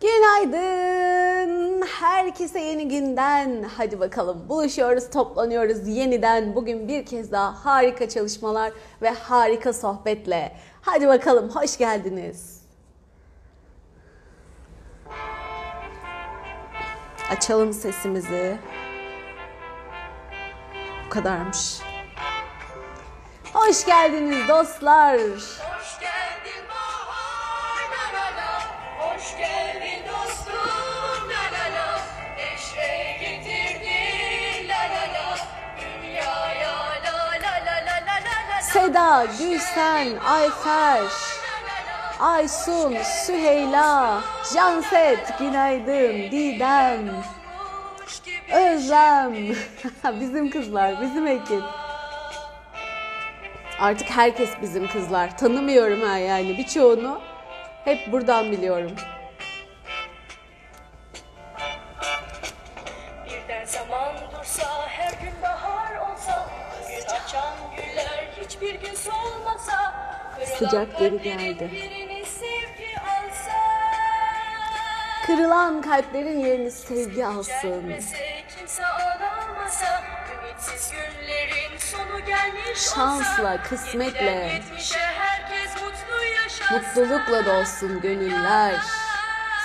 Günaydın. Herkese yeni günden. Hadi bakalım buluşuyoruz, toplanıyoruz yeniden. Bugün bir kez daha harika çalışmalar ve harika sohbetle. Hadi bakalım hoş geldiniz. Açalım sesimizi. Bu kadarmış. Hoş geldiniz dostlar. La la Seda, Gülsen, Ayfer, Aysun, Süheyla, Janset, günaydın, Didem, Özlem, bizim kızlar, bizim ekip. Artık herkes bizim kızlar. Tanımıyorum ha yani birçoğunu. Hep buradan biliyorum. sıcak geri geldi. Kırılan kalplerin yerini sevgi alsın. Şansla, kısmetle, mutlulukla dolsun gönüller,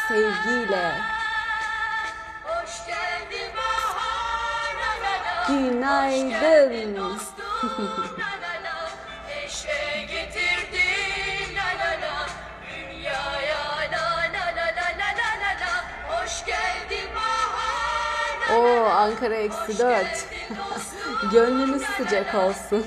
sevgiyle. Günaydın. Oo Ankara eksi dört. Gönlünüz sıcak olsun.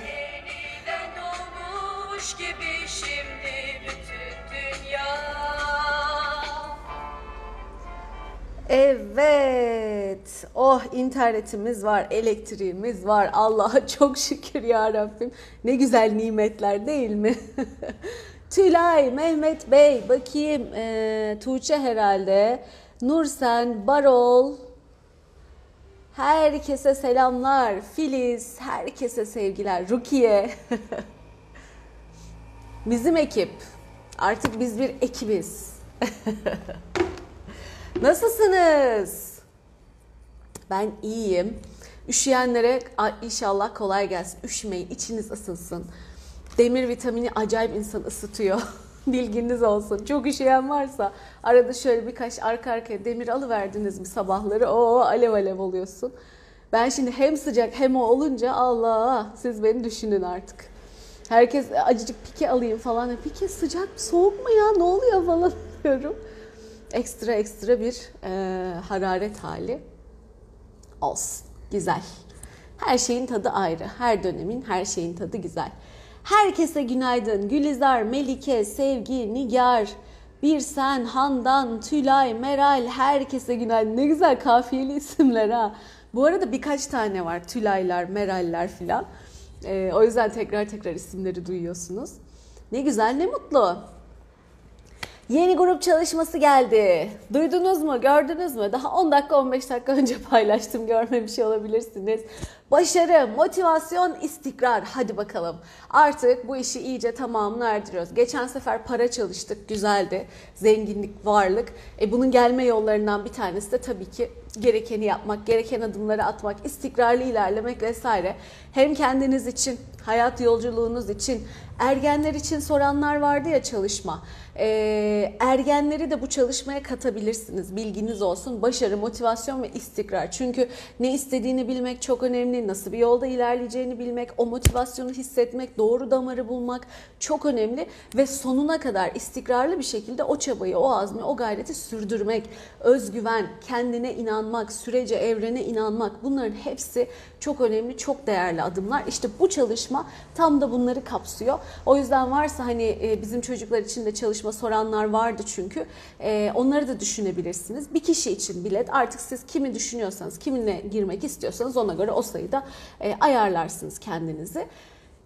Evet. Oh internetimiz var, elektriğimiz var. Allah'a çok şükür ya Rabbim. Ne güzel nimetler değil mi? Tülay, Mehmet Bey, bakayım ee, Tuğçe herhalde. Nursen, Barol, herkese selamlar. Filiz, herkese sevgiler. Rukiye. Bizim ekip. Artık biz bir ekibiz. Nasılsınız? Ben iyiyim. Üşüyenlere inşallah kolay gelsin. Üşümeyin, içiniz ısınsın. Demir vitamini acayip insan ısıtıyor. Bilginiz olsun. Çok üşüyen varsa arada şöyle birkaç arka arkaya demir alıverdiniz mi sabahları? Oo alev alev oluyorsun. Ben şimdi hem sıcak hem o olunca Allah siz beni düşünün artık. Herkes acıcık pike alayım falan. Pike sıcak soğuk mu ya ne oluyor falan diyorum. Ekstra ekstra bir e, hararet hali olsun. Güzel. Her şeyin tadı ayrı. Her dönemin her şeyin tadı güzel. Herkese günaydın. Gülizar, Melike, Sevgi, Nigar, Birsen, Handan, Tülay, Meral herkese günaydın. Ne güzel kafiyeli isimler ha. Bu arada birkaç tane var. Tülaylar, Meraller filan. Ee, o yüzden tekrar tekrar isimleri duyuyorsunuz. Ne güzel, ne mutlu. Yeni grup çalışması geldi. Duydunuz mu? Gördünüz mü? Daha 10 dakika 15 dakika önce paylaştım. Görmemiş olabilirsiniz. Başarı, motivasyon, istikrar. Hadi bakalım. Artık bu işi iyice tamamını erdiriyoruz. Geçen sefer para çalıştık. Güzeldi. Zenginlik, varlık. E bunun gelme yollarından bir tanesi de tabii ki gerekeni yapmak, gereken adımları atmak, istikrarlı ilerlemek vesaire. Hem kendiniz için, hayat yolculuğunuz için, ergenler için soranlar vardı ya çalışma. Ee, ergenleri de bu çalışmaya katabilirsiniz. Bilginiz olsun. Başarı, motivasyon ve istikrar. Çünkü ne istediğini bilmek çok önemli. Nasıl bir yolda ilerleyeceğini bilmek, o motivasyonu hissetmek, doğru damarı bulmak çok önemli. Ve sonuna kadar istikrarlı bir şekilde o çabayı, o azmi, o gayreti sürdürmek. Özgüven, kendine inanmak, sürece, evrene inanmak. Bunların hepsi çok önemli, çok değerli adımlar. İşte bu çalışma tam da bunları kapsıyor. O yüzden varsa hani e, bizim çocuklar için de çalışma soranlar vardı çünkü. E, onları da düşünebilirsiniz. Bir kişi için bilet artık siz kimi düşünüyorsanız, kiminle girmek istiyorsanız ona göre o sayıda e, ayarlarsınız kendinizi.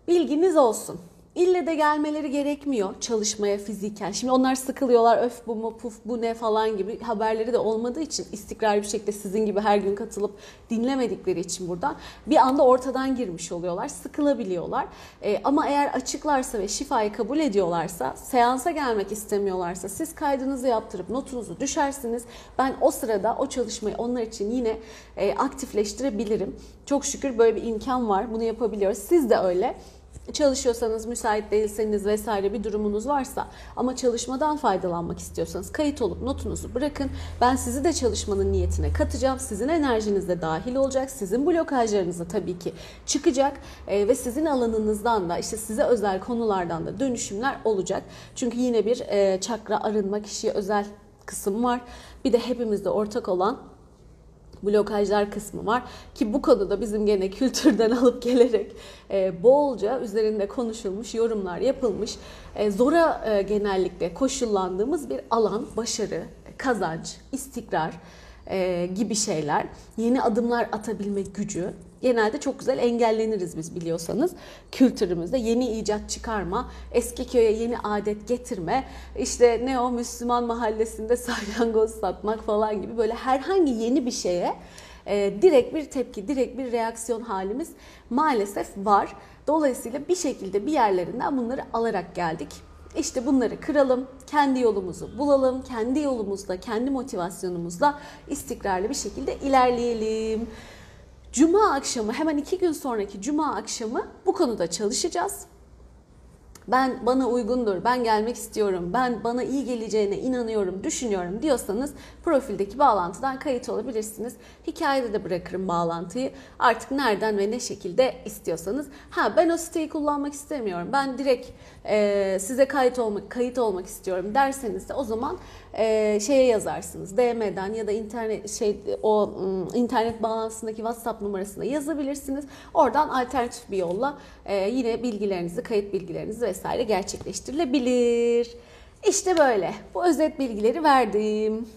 Bilginiz olsun. İlle de gelmeleri gerekmiyor çalışmaya fiziken. Şimdi onlar sıkılıyorlar öf bu mu puf bu ne falan gibi haberleri de olmadığı için istikrarlı bir şekilde sizin gibi her gün katılıp dinlemedikleri için buradan bir anda ortadan girmiş oluyorlar. Sıkılabiliyorlar. Ee, ama eğer açıklarsa ve şifayı kabul ediyorlarsa seansa gelmek istemiyorlarsa siz kaydınızı yaptırıp notunuzu düşersiniz. Ben o sırada o çalışmayı onlar için yine e, aktifleştirebilirim. Çok şükür böyle bir imkan var. Bunu yapabiliyoruz. Siz de öyle çalışıyorsanız, müsait değilseniz vesaire bir durumunuz varsa ama çalışmadan faydalanmak istiyorsanız kayıt olup notunuzu bırakın. Ben sizi de çalışmanın niyetine katacağım. Sizin enerjiniz de dahil olacak. Sizin blokajlarınız da tabii ki çıkacak e, ve sizin alanınızdan da işte size özel konulardan da dönüşümler olacak. Çünkü yine bir e, çakra arınma kişiye özel kısım var. Bir de hepimizde ortak olan blokajlar kısmı var ki bu konuda bizim gene kültürden alıp gelerek e, bolca üzerinde konuşulmuş, yorumlar yapılmış, e, zora e, genellikle koşullandığımız bir alan, başarı, kazanç, istikrar e, gibi şeyler, yeni adımlar atabilme gücü genelde çok güzel engelleniriz biz biliyorsanız. Kültürümüzde yeni icat çıkarma, eski köye yeni adet getirme, işte ne o Müslüman mahallesinde salyangoz satmak falan gibi böyle herhangi yeni bir şeye e, direkt bir tepki, direkt bir reaksiyon halimiz maalesef var. Dolayısıyla bir şekilde bir yerlerinden bunları alarak geldik. İşte bunları kıralım, kendi yolumuzu bulalım, kendi yolumuzda, kendi motivasyonumuzla istikrarlı bir şekilde ilerleyelim. Cuma akşamı hemen iki gün sonraki cuma akşamı bu konuda çalışacağız. Ben bana uygundur, ben gelmek istiyorum, ben bana iyi geleceğine inanıyorum, düşünüyorum diyorsanız profildeki bağlantıdan kayıt olabilirsiniz. Hikayede de bırakırım bağlantıyı. Artık nereden ve ne şekilde istiyorsanız. Ha ben o siteyi kullanmak istemiyorum. Ben direkt e, size kayıt olmak kayıt olmak istiyorum derseniz de o zaman e, şeye yazarsınız. DM'den ya da internet şey o internet bağlantısındaki WhatsApp numarasına yazabilirsiniz. Oradan alternatif bir yolla e, yine bilgilerinizi, kayıt bilgilerinizi vesaire gerçekleştirilebilir. İşte böyle. Bu özet bilgileri verdim.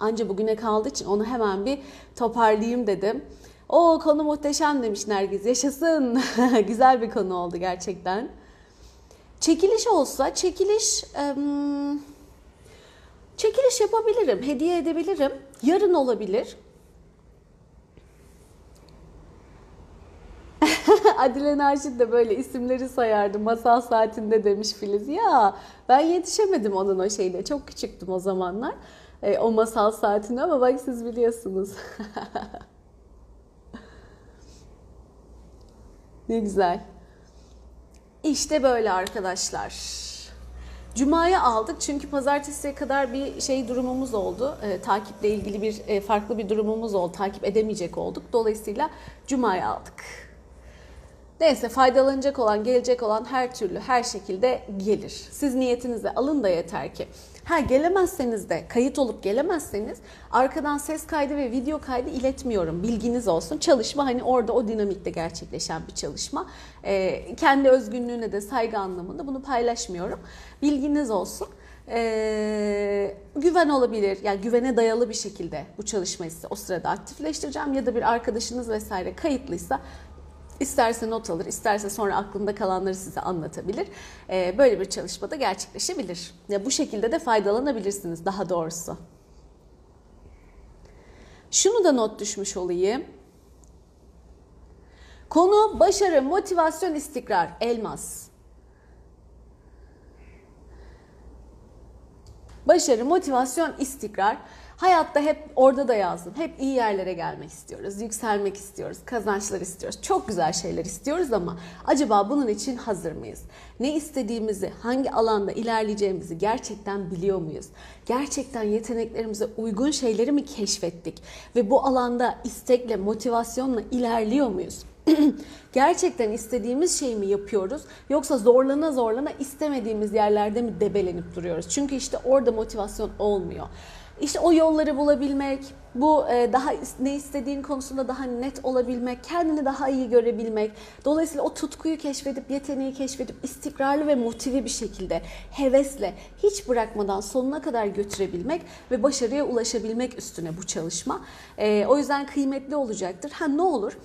Anca bugüne kaldığı için onu hemen bir toparlayayım dedim. O konu muhteşem demiş Nergiz. Yaşasın. Güzel bir konu oldu gerçekten. Çekiliş olsa çekiliş çekiliş yapabilirim, hediye edebilirim. Yarın olabilir. Adile Naşit de böyle isimleri sayardı masal saatinde demiş Filiz. Ya ben yetişemedim onun o şeyle. Çok küçüktüm o zamanlar. E, o masal saatinde ama bak siz biliyorsunuz. ne güzel. İşte böyle arkadaşlar. Cuma'ya aldık çünkü pazartesiye kadar bir şey durumumuz oldu. E, takiple ilgili bir e, farklı bir durumumuz oldu. Takip edemeyecek olduk. Dolayısıyla Cuma'ya aldık. Neyse faydalanacak olan, gelecek olan her türlü, her şekilde gelir. Siz niyetinize alın da yeter ki. Ha gelemezseniz de, kayıt olup gelemezseniz arkadan ses kaydı ve video kaydı iletmiyorum. Bilginiz olsun. Çalışma hani orada o dinamikte gerçekleşen bir çalışma. Ee, kendi özgünlüğüne de saygı anlamında bunu paylaşmıyorum. Bilginiz olsun. Ee, güven olabilir. Yani güvene dayalı bir şekilde bu çalışmayı size o sırada aktifleştireceğim. Ya da bir arkadaşınız vesaire kayıtlıysa İsterse not alır, isterse sonra aklında kalanları size anlatabilir. Ee, böyle bir çalışma da gerçekleşebilir. Ya bu şekilde de faydalanabilirsiniz daha doğrusu. Şunu da not düşmüş olayım. Konu başarı, motivasyon, istikrar, elmas. Başarı, motivasyon, istikrar. Hayatta hep orada da yazdım. Hep iyi yerlere gelmek istiyoruz, yükselmek istiyoruz, kazançlar istiyoruz. Çok güzel şeyler istiyoruz ama acaba bunun için hazır mıyız? Ne istediğimizi, hangi alanda ilerleyeceğimizi gerçekten biliyor muyuz? Gerçekten yeteneklerimize uygun şeyleri mi keşfettik? Ve bu alanda istekle, motivasyonla ilerliyor muyuz? gerçekten istediğimiz şeyi mi yapıyoruz yoksa zorlana zorlana istemediğimiz yerlerde mi debelenip duruyoruz? Çünkü işte orada motivasyon olmuyor. İşte o yolları bulabilmek, bu e, daha ne istediğin konusunda daha net olabilmek, kendini daha iyi görebilmek. Dolayısıyla o tutkuyu keşfedip, yeteneği keşfedip istikrarlı ve motive bir şekilde, hevesle, hiç bırakmadan sonuna kadar götürebilmek ve başarıya ulaşabilmek üstüne bu çalışma. E, o yüzden kıymetli olacaktır. Ha ne olur?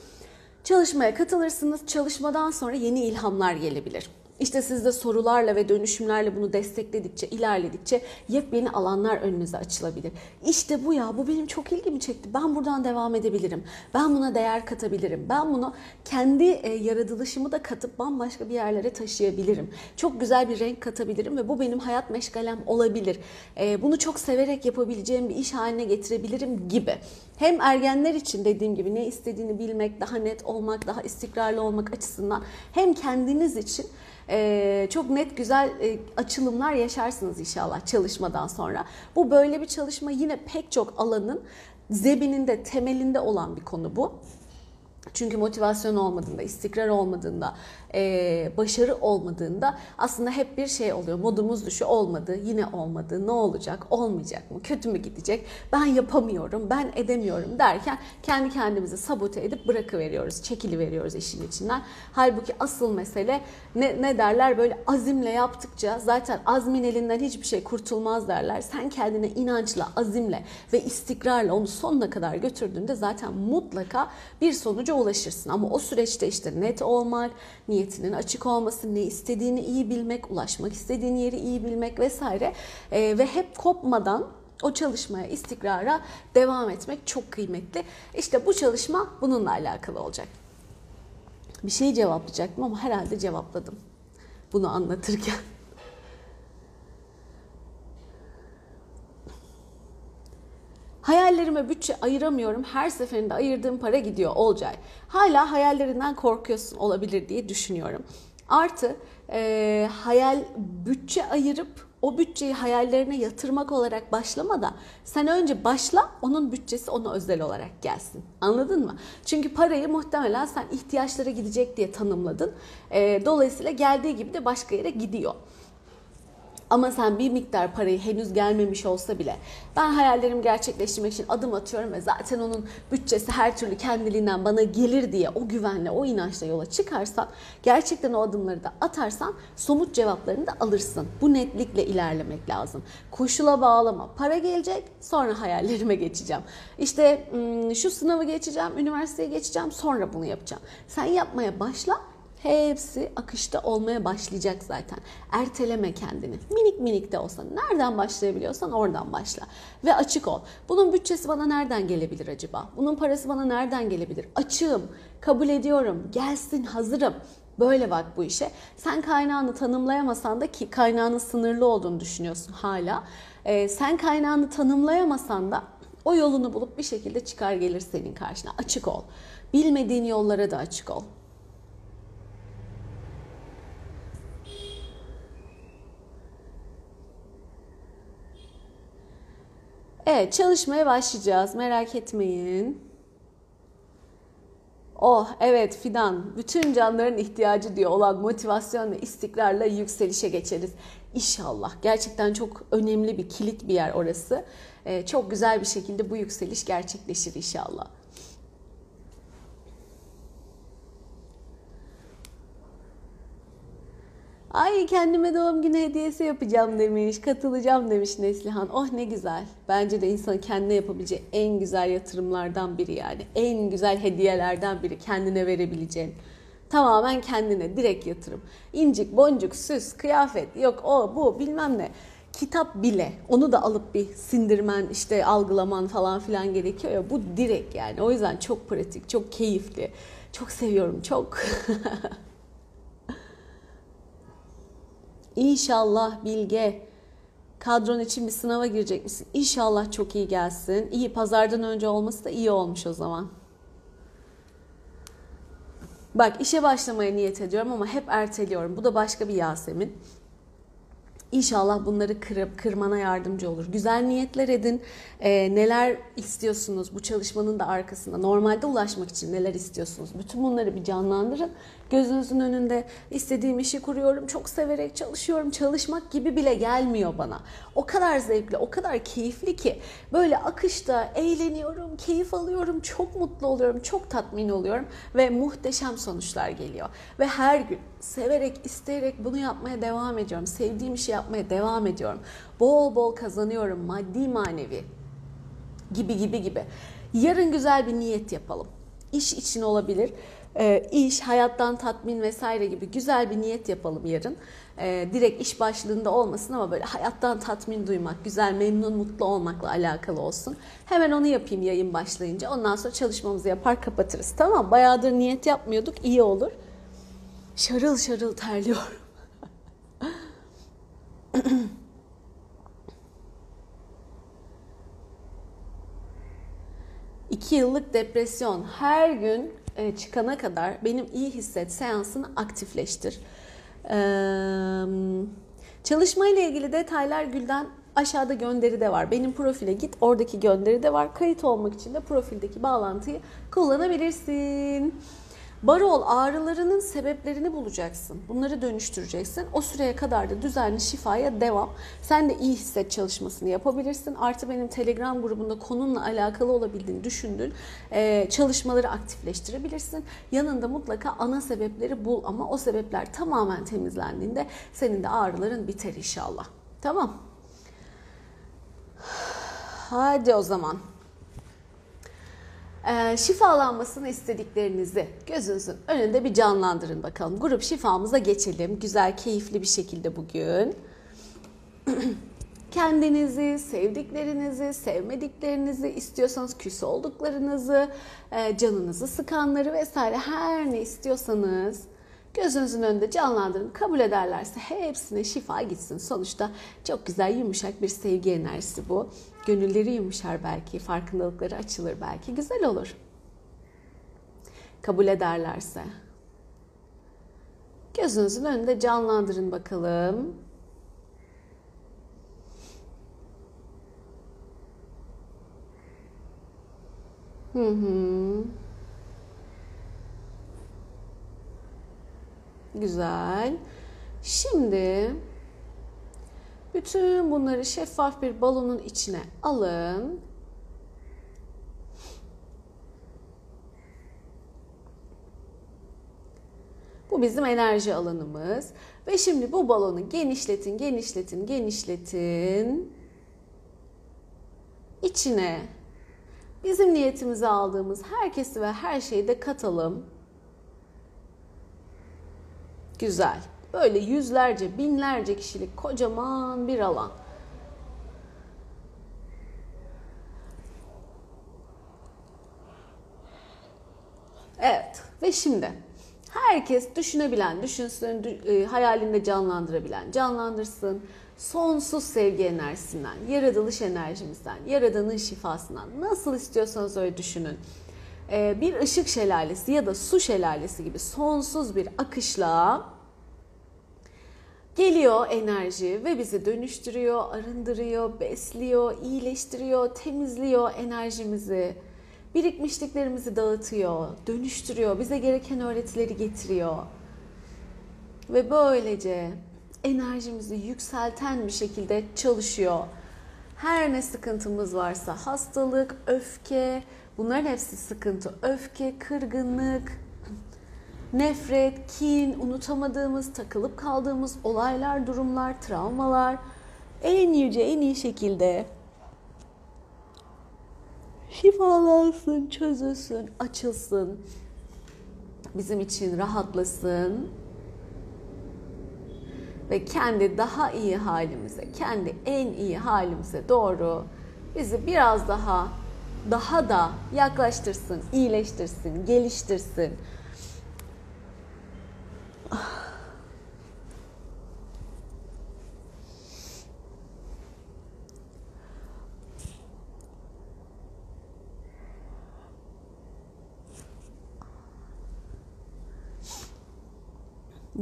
Çalışmaya katılırsınız. Çalışmadan sonra yeni ilhamlar gelebilir. İşte siz de sorularla ve dönüşümlerle bunu destekledikçe, ilerledikçe yepyeni alanlar önünüze açılabilir. İşte bu ya, bu benim çok ilgimi çekti. Ben buradan devam edebilirim. Ben buna değer katabilirim. Ben bunu kendi e, yaratılışımı da katıp bambaşka bir yerlere taşıyabilirim. Çok güzel bir renk katabilirim ve bu benim hayat meşgalem olabilir. E, bunu çok severek yapabileceğim bir iş haline getirebilirim gibi. Hem ergenler için dediğim gibi ne istediğini bilmek, daha net olmak, daha istikrarlı olmak açısından hem kendiniz için çok net güzel açılımlar yaşarsınız inşallah çalışmadan sonra. Bu böyle bir çalışma yine pek çok alanın zebininde, temelinde olan bir konu bu. Çünkü motivasyon olmadığında, istikrar olmadığında, e, başarı olmadığında aslında hep bir şey oluyor. Modumuz düşü olmadı, yine olmadı, ne olacak, olmayacak mı, kötü mü gidecek, ben yapamıyorum, ben edemiyorum derken kendi kendimizi sabote edip bırakıveriyoruz, çekili veriyoruz işin içinden. Halbuki asıl mesele ne, ne derler böyle azimle yaptıkça zaten azmin elinden hiçbir şey kurtulmaz derler. Sen kendine inançla, azimle ve istikrarla onu sonuna kadar götürdüğünde zaten mutlaka bir sonuca ulaşırsın. Ama o süreçte işte net olmak, niyetinin açık olması, ne istediğini iyi bilmek, ulaşmak istediğin yeri iyi bilmek vesaire e, ve hep kopmadan o çalışmaya, istikrara devam etmek çok kıymetli. İşte bu çalışma bununla alakalı olacak. Bir şey cevaplayacaktım ama herhalde cevapladım bunu anlatırken. Hayallerime bütçe ayıramıyorum. Her seferinde ayırdığım para gidiyor Olcay. Hala hayallerinden korkuyorsun olabilir diye düşünüyorum. Artı e, hayal bütçe ayırıp o bütçeyi hayallerine yatırmak olarak başlama da sen önce başla onun bütçesi ona özel olarak gelsin. Anladın mı? Çünkü parayı muhtemelen sen ihtiyaçlara gidecek diye tanımladın. E, dolayısıyla geldiği gibi de başka yere gidiyor. Ama sen bir miktar parayı henüz gelmemiş olsa bile ben hayallerimi gerçekleştirmek için adım atıyorum ve zaten onun bütçesi her türlü kendiliğinden bana gelir diye o güvenle, o inançla yola çıkarsan, gerçekten o adımları da atarsan somut cevaplarını da alırsın. Bu netlikle ilerlemek lazım. Koşula bağlama. Para gelecek, sonra hayallerime geçeceğim. İşte şu sınavı geçeceğim, üniversiteye geçeceğim, sonra bunu yapacağım. Sen yapmaya başla Hepsi akışta olmaya başlayacak zaten. Erteleme kendini. Minik minik de olsa nereden başlayabiliyorsan oradan başla. Ve açık ol. Bunun bütçesi bana nereden gelebilir acaba? Bunun parası bana nereden gelebilir? Açığım, kabul ediyorum, gelsin, hazırım. Böyle bak bu işe. Sen kaynağını tanımlayamasan da ki kaynağının sınırlı olduğunu düşünüyorsun hala. Ee, sen kaynağını tanımlayamasan da o yolunu bulup bir şekilde çıkar gelir senin karşına. Açık ol. Bilmediğin yollara da açık ol. Evet çalışmaya başlayacağız merak etmeyin. Oh evet Fidan bütün canlıların ihtiyacı diyor olan motivasyon ve istikrarla yükselişe geçeriz. İnşallah gerçekten çok önemli bir kilit bir yer orası. Ee, çok güzel bir şekilde bu yükseliş gerçekleşir inşallah. Ay kendime doğum günü hediyesi yapacağım demiş, katılacağım demiş Neslihan. Oh ne güzel. Bence de insanın kendine yapabileceği en güzel yatırımlardan biri yani. En güzel hediyelerden biri kendine verebileceğin. Tamamen kendine direkt yatırım. İncik, boncuk, süs, kıyafet, yok o bu bilmem ne. Kitap bile onu da alıp bir sindirmen işte algılaman falan filan gerekiyor ya bu direkt yani. O yüzden çok pratik, çok keyifli. Çok seviyorum, çok. İnşallah Bilge kadron için bir sınava girecek misin? İnşallah çok iyi gelsin. İyi pazardan önce olması da iyi olmuş o zaman. Bak işe başlamaya niyet ediyorum ama hep erteliyorum. Bu da başka bir Yasemin. İnşallah bunları kırıp kırmana yardımcı olur. Güzel niyetler edin. Ee, neler istiyorsunuz bu çalışmanın da arkasında? Normalde ulaşmak için neler istiyorsunuz? Bütün bunları bir canlandırın. Gözünüzün önünde istediğim işi kuruyorum, çok severek çalışıyorum. Çalışmak gibi bile gelmiyor bana. O kadar zevkli, o kadar keyifli ki böyle akışta eğleniyorum, keyif alıyorum, çok mutlu oluyorum, çok tatmin oluyorum ve muhteşem sonuçlar geliyor. Ve her gün severek, isteyerek bunu yapmaya devam ediyorum. Sevdiğim işi yapmaya devam ediyorum. Bol bol kazanıyorum maddi manevi gibi gibi gibi. Yarın güzel bir niyet yapalım. İş için olabilir. E, iş, hayattan tatmin vesaire gibi güzel bir niyet yapalım yarın. E, direkt iş başlığında olmasın ama böyle hayattan tatmin duymak, güzel, memnun, mutlu olmakla alakalı olsun. Hemen onu yapayım yayın başlayınca. Ondan sonra çalışmamızı yapar kapatırız. Tamam Bayağıdır niyet yapmıyorduk. iyi olur. Şarıl şarıl terliyorum. İki yıllık depresyon her gün çıkana kadar benim iyi hisset seansını aktifleştir. Ee, çalışma ile ilgili detaylar Gül'den aşağıda gönderi de var. Benim profile git oradaki gönderi de var. Kayıt olmak için de profildeki bağlantıyı kullanabilirsin. Barol ağrılarının sebeplerini bulacaksın. Bunları dönüştüreceksin. O süreye kadar da düzenli şifaya devam. Sen de iyi hisset çalışmasını yapabilirsin. Artı benim Telegram grubunda konunla alakalı olabildiğini düşündüğün e, çalışmaları aktifleştirebilirsin. Yanında mutlaka ana sebepleri bul ama o sebepler tamamen temizlendiğinde senin de ağrıların biter inşallah. Tamam. Hadi o zaman. Ee, şifalanmasını istediklerinizi gözünüzün önünde bir canlandırın bakalım. Grup şifamıza geçelim. Güzel, keyifli bir şekilde bugün. Kendinizi, sevdiklerinizi, sevmediklerinizi, istiyorsanız küs olduklarınızı, e, canınızı sıkanları vesaire her ne istiyorsanız gözünüzün önünde canlandırın. Kabul ederlerse hepsine şifa gitsin. Sonuçta çok güzel, yumuşak bir sevgi enerjisi bu. Gönülleri yumuşar belki, farkındalıkları açılır belki. Güzel olur. Kabul ederlerse. Gözünüzün önünde canlandırın bakalım. Hı hı. Güzel. Şimdi bütün bunları şeffaf bir balonun içine alın. Bu bizim enerji alanımız. Ve şimdi bu balonu genişletin, genişletin, genişletin. İçine bizim niyetimize aldığımız herkesi ve her şeyi de katalım. Güzel. Böyle yüzlerce, binlerce kişilik kocaman bir alan. Evet ve şimdi herkes düşünebilen, düşünsün, e, hayalinde canlandırabilen, canlandırsın. Sonsuz sevgi enerjisinden, yaratılış enerjimizden, yaradanın şifasından nasıl istiyorsanız öyle düşünün. E, bir ışık şelalesi ya da su şelalesi gibi sonsuz bir akışla Geliyor enerji ve bizi dönüştürüyor, arındırıyor, besliyor, iyileştiriyor, temizliyor enerjimizi. Birikmişliklerimizi dağıtıyor, dönüştürüyor, bize gereken öğretileri getiriyor. Ve böylece enerjimizi yükselten bir şekilde çalışıyor. Her ne sıkıntımız varsa hastalık, öfke, bunların hepsi sıkıntı. Öfke, kırgınlık, nefret, kin, unutamadığımız, takılıp kaldığımız olaylar, durumlar, travmalar en yüce, en iyi şekilde şifalansın, çözülsün, açılsın. Bizim için rahatlasın. Ve kendi daha iyi halimize, kendi en iyi halimize doğru bizi biraz daha daha da yaklaştırsın, iyileştirsin, geliştirsin.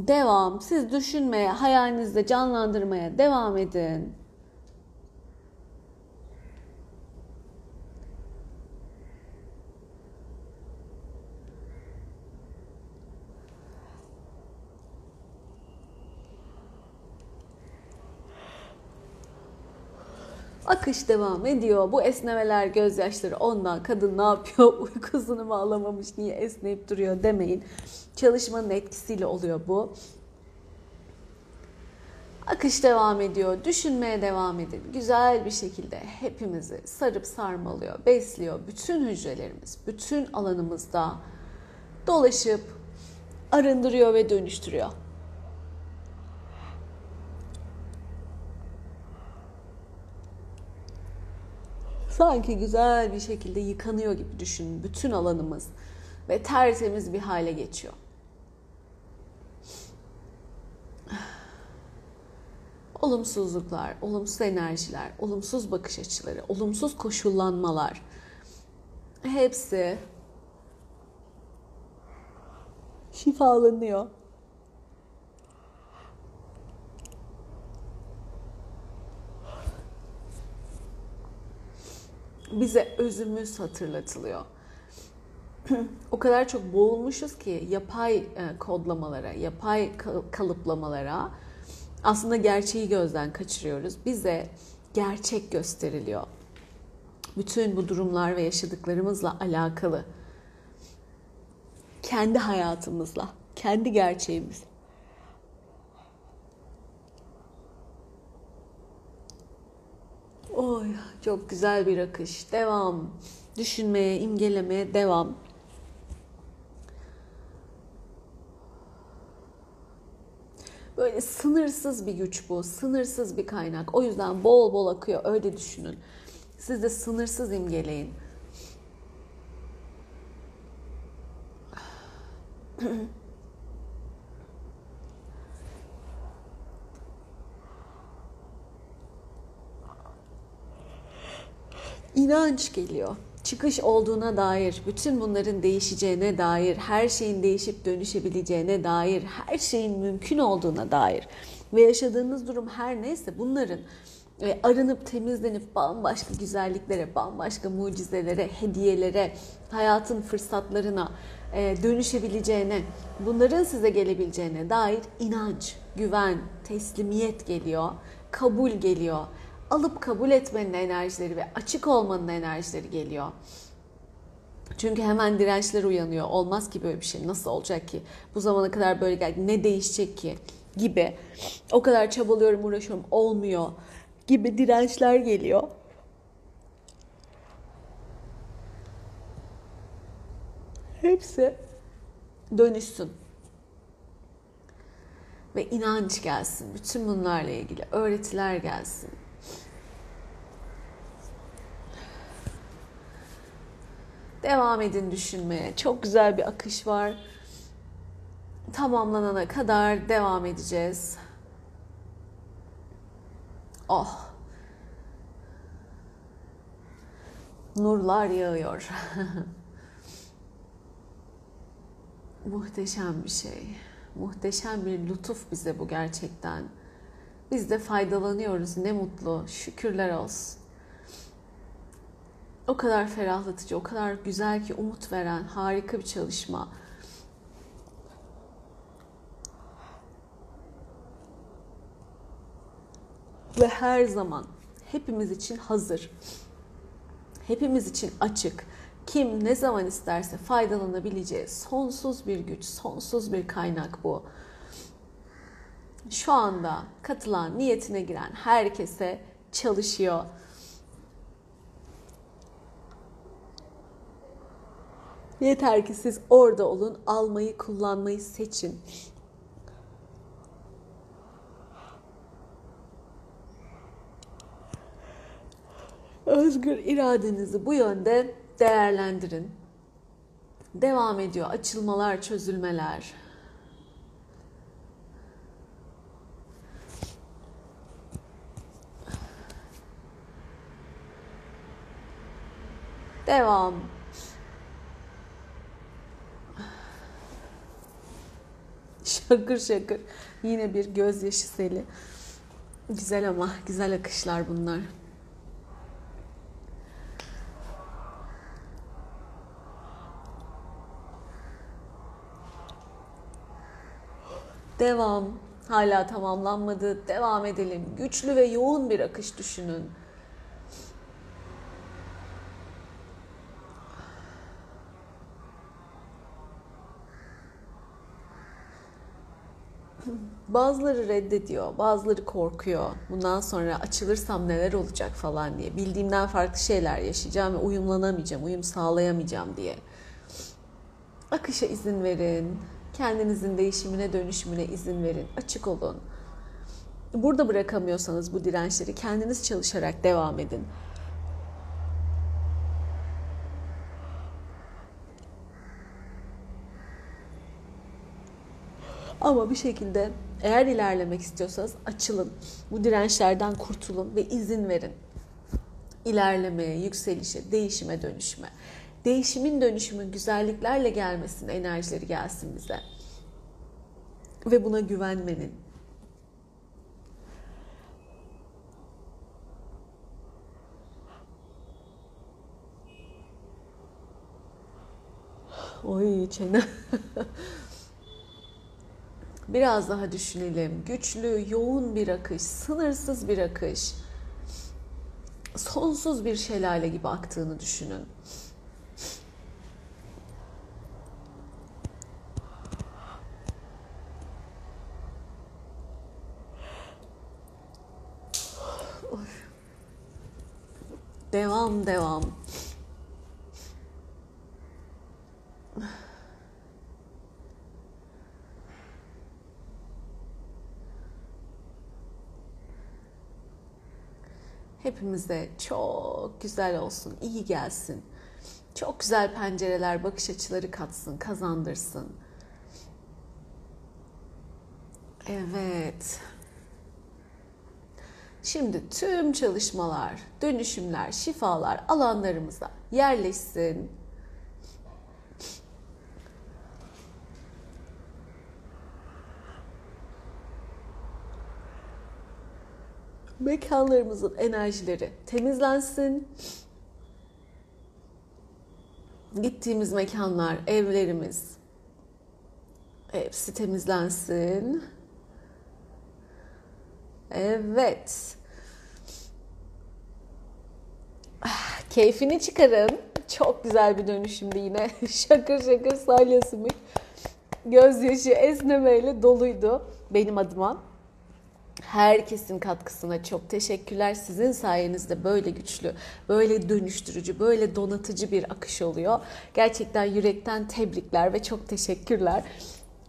Devam. Siz düşünmeye, hayalinizde canlandırmaya devam edin. Akış devam ediyor. Bu esnemeler, gözyaşları ondan. Kadın ne yapıyor? Uykusunu mu alamamış? Niye esneyip duruyor demeyin. Çalışmanın etkisiyle oluyor bu. Akış devam ediyor. Düşünmeye devam edin. Güzel bir şekilde hepimizi sarıp sarmalıyor, besliyor. Bütün hücrelerimiz, bütün alanımızda dolaşıp arındırıyor ve dönüştürüyor. Sanki güzel bir şekilde yıkanıyor gibi düşünün bütün alanımız ve tertemiz bir hale geçiyor. Olumsuzluklar, olumsuz enerjiler, olumsuz bakış açıları, olumsuz koşullanmalar hepsi şifalanıyor. Bize özümüz hatırlatılıyor. o kadar çok boğulmuşuz ki yapay e, kodlamalara, yapay kalıplamalara aslında gerçeği gözden kaçırıyoruz. Bize gerçek gösteriliyor. Bütün bu durumlar ve yaşadıklarımızla alakalı. Kendi hayatımızla, kendi gerçeğimiz. Oy, çok güzel bir akış. Devam. Düşünmeye, imgelemeye devam. Böyle sınırsız bir güç bu, sınırsız bir kaynak. O yüzden bol bol akıyor, öyle düşünün. Siz de sınırsız imgeleyin. İnanç geliyor. Çıkış olduğuna dair, bütün bunların değişeceğine dair, her şeyin değişip dönüşebileceğine dair, her şeyin mümkün olduğuna dair ve yaşadığınız durum her neyse bunların e, arınıp temizlenip bambaşka güzelliklere, bambaşka mucizelere, hediyelere, hayatın fırsatlarına e, dönüşebileceğine, bunların size gelebileceğine dair inanç, güven, teslimiyet geliyor, kabul geliyor alıp kabul etmenin enerjileri ve açık olmanın enerjileri geliyor. Çünkü hemen dirençler uyanıyor. Olmaz ki böyle bir şey. Nasıl olacak ki? Bu zamana kadar böyle geldi. Ne değişecek ki? Gibi. O kadar çabalıyorum, uğraşıyorum. Olmuyor. Gibi dirençler geliyor. Hepsi dönüşsün. Ve inanç gelsin. Bütün bunlarla ilgili öğretiler gelsin. Devam edin düşünmeye. Çok güzel bir akış var. Tamamlanana kadar devam edeceğiz. Oh. Nurlar yağıyor. Muhteşem bir şey. Muhteşem bir lütuf bize bu gerçekten. Biz de faydalanıyoruz. Ne mutlu. Şükürler olsun o kadar ferahlatıcı, o kadar güzel ki umut veren harika bir çalışma. Ve her zaman hepimiz için hazır. Hepimiz için açık. Kim ne zaman isterse faydalanabileceği sonsuz bir güç, sonsuz bir kaynak bu. Şu anda katılan, niyetine giren herkese çalışıyor. Yeter ki siz orada olun, almayı, kullanmayı seçin. Özgür iradenizi bu yönde değerlendirin. Devam ediyor açılmalar, çözülmeler. Devam. Şakır şakır. Yine bir gözyaşı seli. Güzel ama güzel akışlar bunlar. Devam. Hala tamamlanmadı. Devam edelim. Güçlü ve yoğun bir akış düşünün. Bazıları reddediyor, bazıları korkuyor. Bundan sonra açılırsam neler olacak falan diye. Bildiğimden farklı şeyler yaşayacağım ve uyumlanamayacağım, uyum sağlayamayacağım diye. Akışa izin verin. Kendinizin değişimine, dönüşümüne izin verin. Açık olun. Burada bırakamıyorsanız bu dirençleri kendiniz çalışarak devam edin. Ama bir şekilde eğer ilerlemek istiyorsanız açılın. Bu dirençlerden kurtulun ve izin verin. İlerlemeye, yükselişe, değişime, dönüşüme. Değişimin, dönüşümün güzelliklerle gelmesin, enerjileri gelsin bize. Ve buna güvenmenin, Oy çene. Biraz daha düşünelim. Güçlü, yoğun bir akış, sınırsız bir akış. Sonsuz bir şelale gibi aktığını düşünün. Devam, devam. Hepimize çok güzel olsun, iyi gelsin. Çok güzel pencereler, bakış açıları katsın, kazandırsın. Evet. Şimdi tüm çalışmalar, dönüşümler, şifalar alanlarımıza yerleşsin. Mekanlarımızın enerjileri temizlensin. Gittiğimiz mekanlar, evlerimiz hepsi temizlensin. Evet. Ah, Keyfini çıkarın. Çok güzel bir dönüşümdü yine. şakır şakır salya sümük. Gözyaşı esnemeyle doluydu benim adıma. Herkesin katkısına çok teşekkürler. Sizin sayenizde böyle güçlü, böyle dönüştürücü, böyle donatıcı bir akış oluyor. Gerçekten yürekten tebrikler ve çok teşekkürler.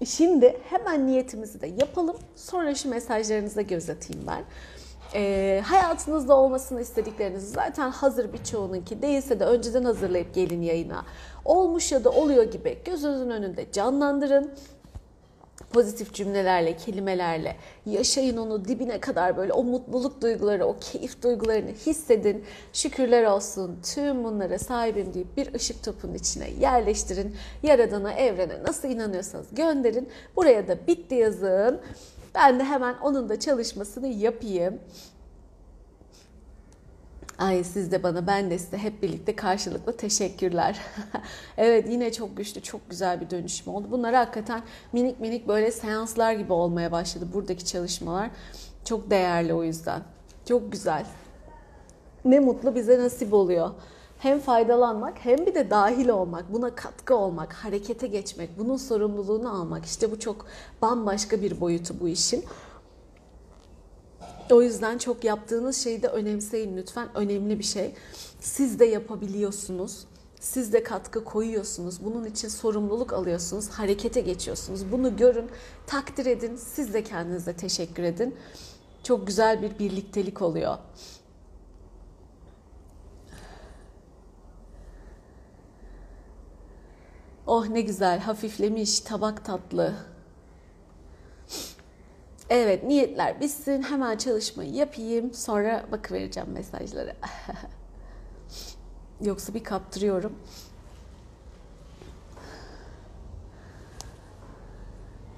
Şimdi hemen niyetimizi de yapalım. Sonra şu mesajlarınıza göz atayım ben. Ee, hayatınızda olmasını istedikleriniz zaten hazır birçoğununki değilse de önceden hazırlayıp gelin yayına. Olmuş ya da oluyor gibi gözünüzün önünde canlandırın pozitif cümlelerle, kelimelerle yaşayın onu dibine kadar böyle o mutluluk duyguları, o keyif duygularını hissedin. Şükürler olsun tüm bunlara sahibim deyip bir ışık topunun içine yerleştirin. Yaradana, evrene nasıl inanıyorsanız gönderin. Buraya da bitti yazın. Ben de hemen onun da çalışmasını yapayım. Ay siz de bana ben de size hep birlikte karşılıklı teşekkürler. evet yine çok güçlü çok güzel bir dönüşüm oldu. Bunlar hakikaten minik minik böyle seanslar gibi olmaya başladı buradaki çalışmalar. Çok değerli o yüzden. Çok güzel. Ne mutlu bize nasip oluyor. Hem faydalanmak hem bir de dahil olmak, buna katkı olmak, harekete geçmek, bunun sorumluluğunu almak. İşte bu çok bambaşka bir boyutu bu işin. O yüzden çok yaptığınız şeyi de önemseyin lütfen. Önemli bir şey. Siz de yapabiliyorsunuz. Siz de katkı koyuyorsunuz. Bunun için sorumluluk alıyorsunuz. Harekete geçiyorsunuz. Bunu görün, takdir edin. Siz de kendinize teşekkür edin. Çok güzel bir birliktelik oluyor. Oh ne güzel hafiflemiş tabak tatlı. Evet niyetler bitsin hemen çalışmayı yapayım sonra bakıvereceğim mesajları. Yoksa bir kaptırıyorum.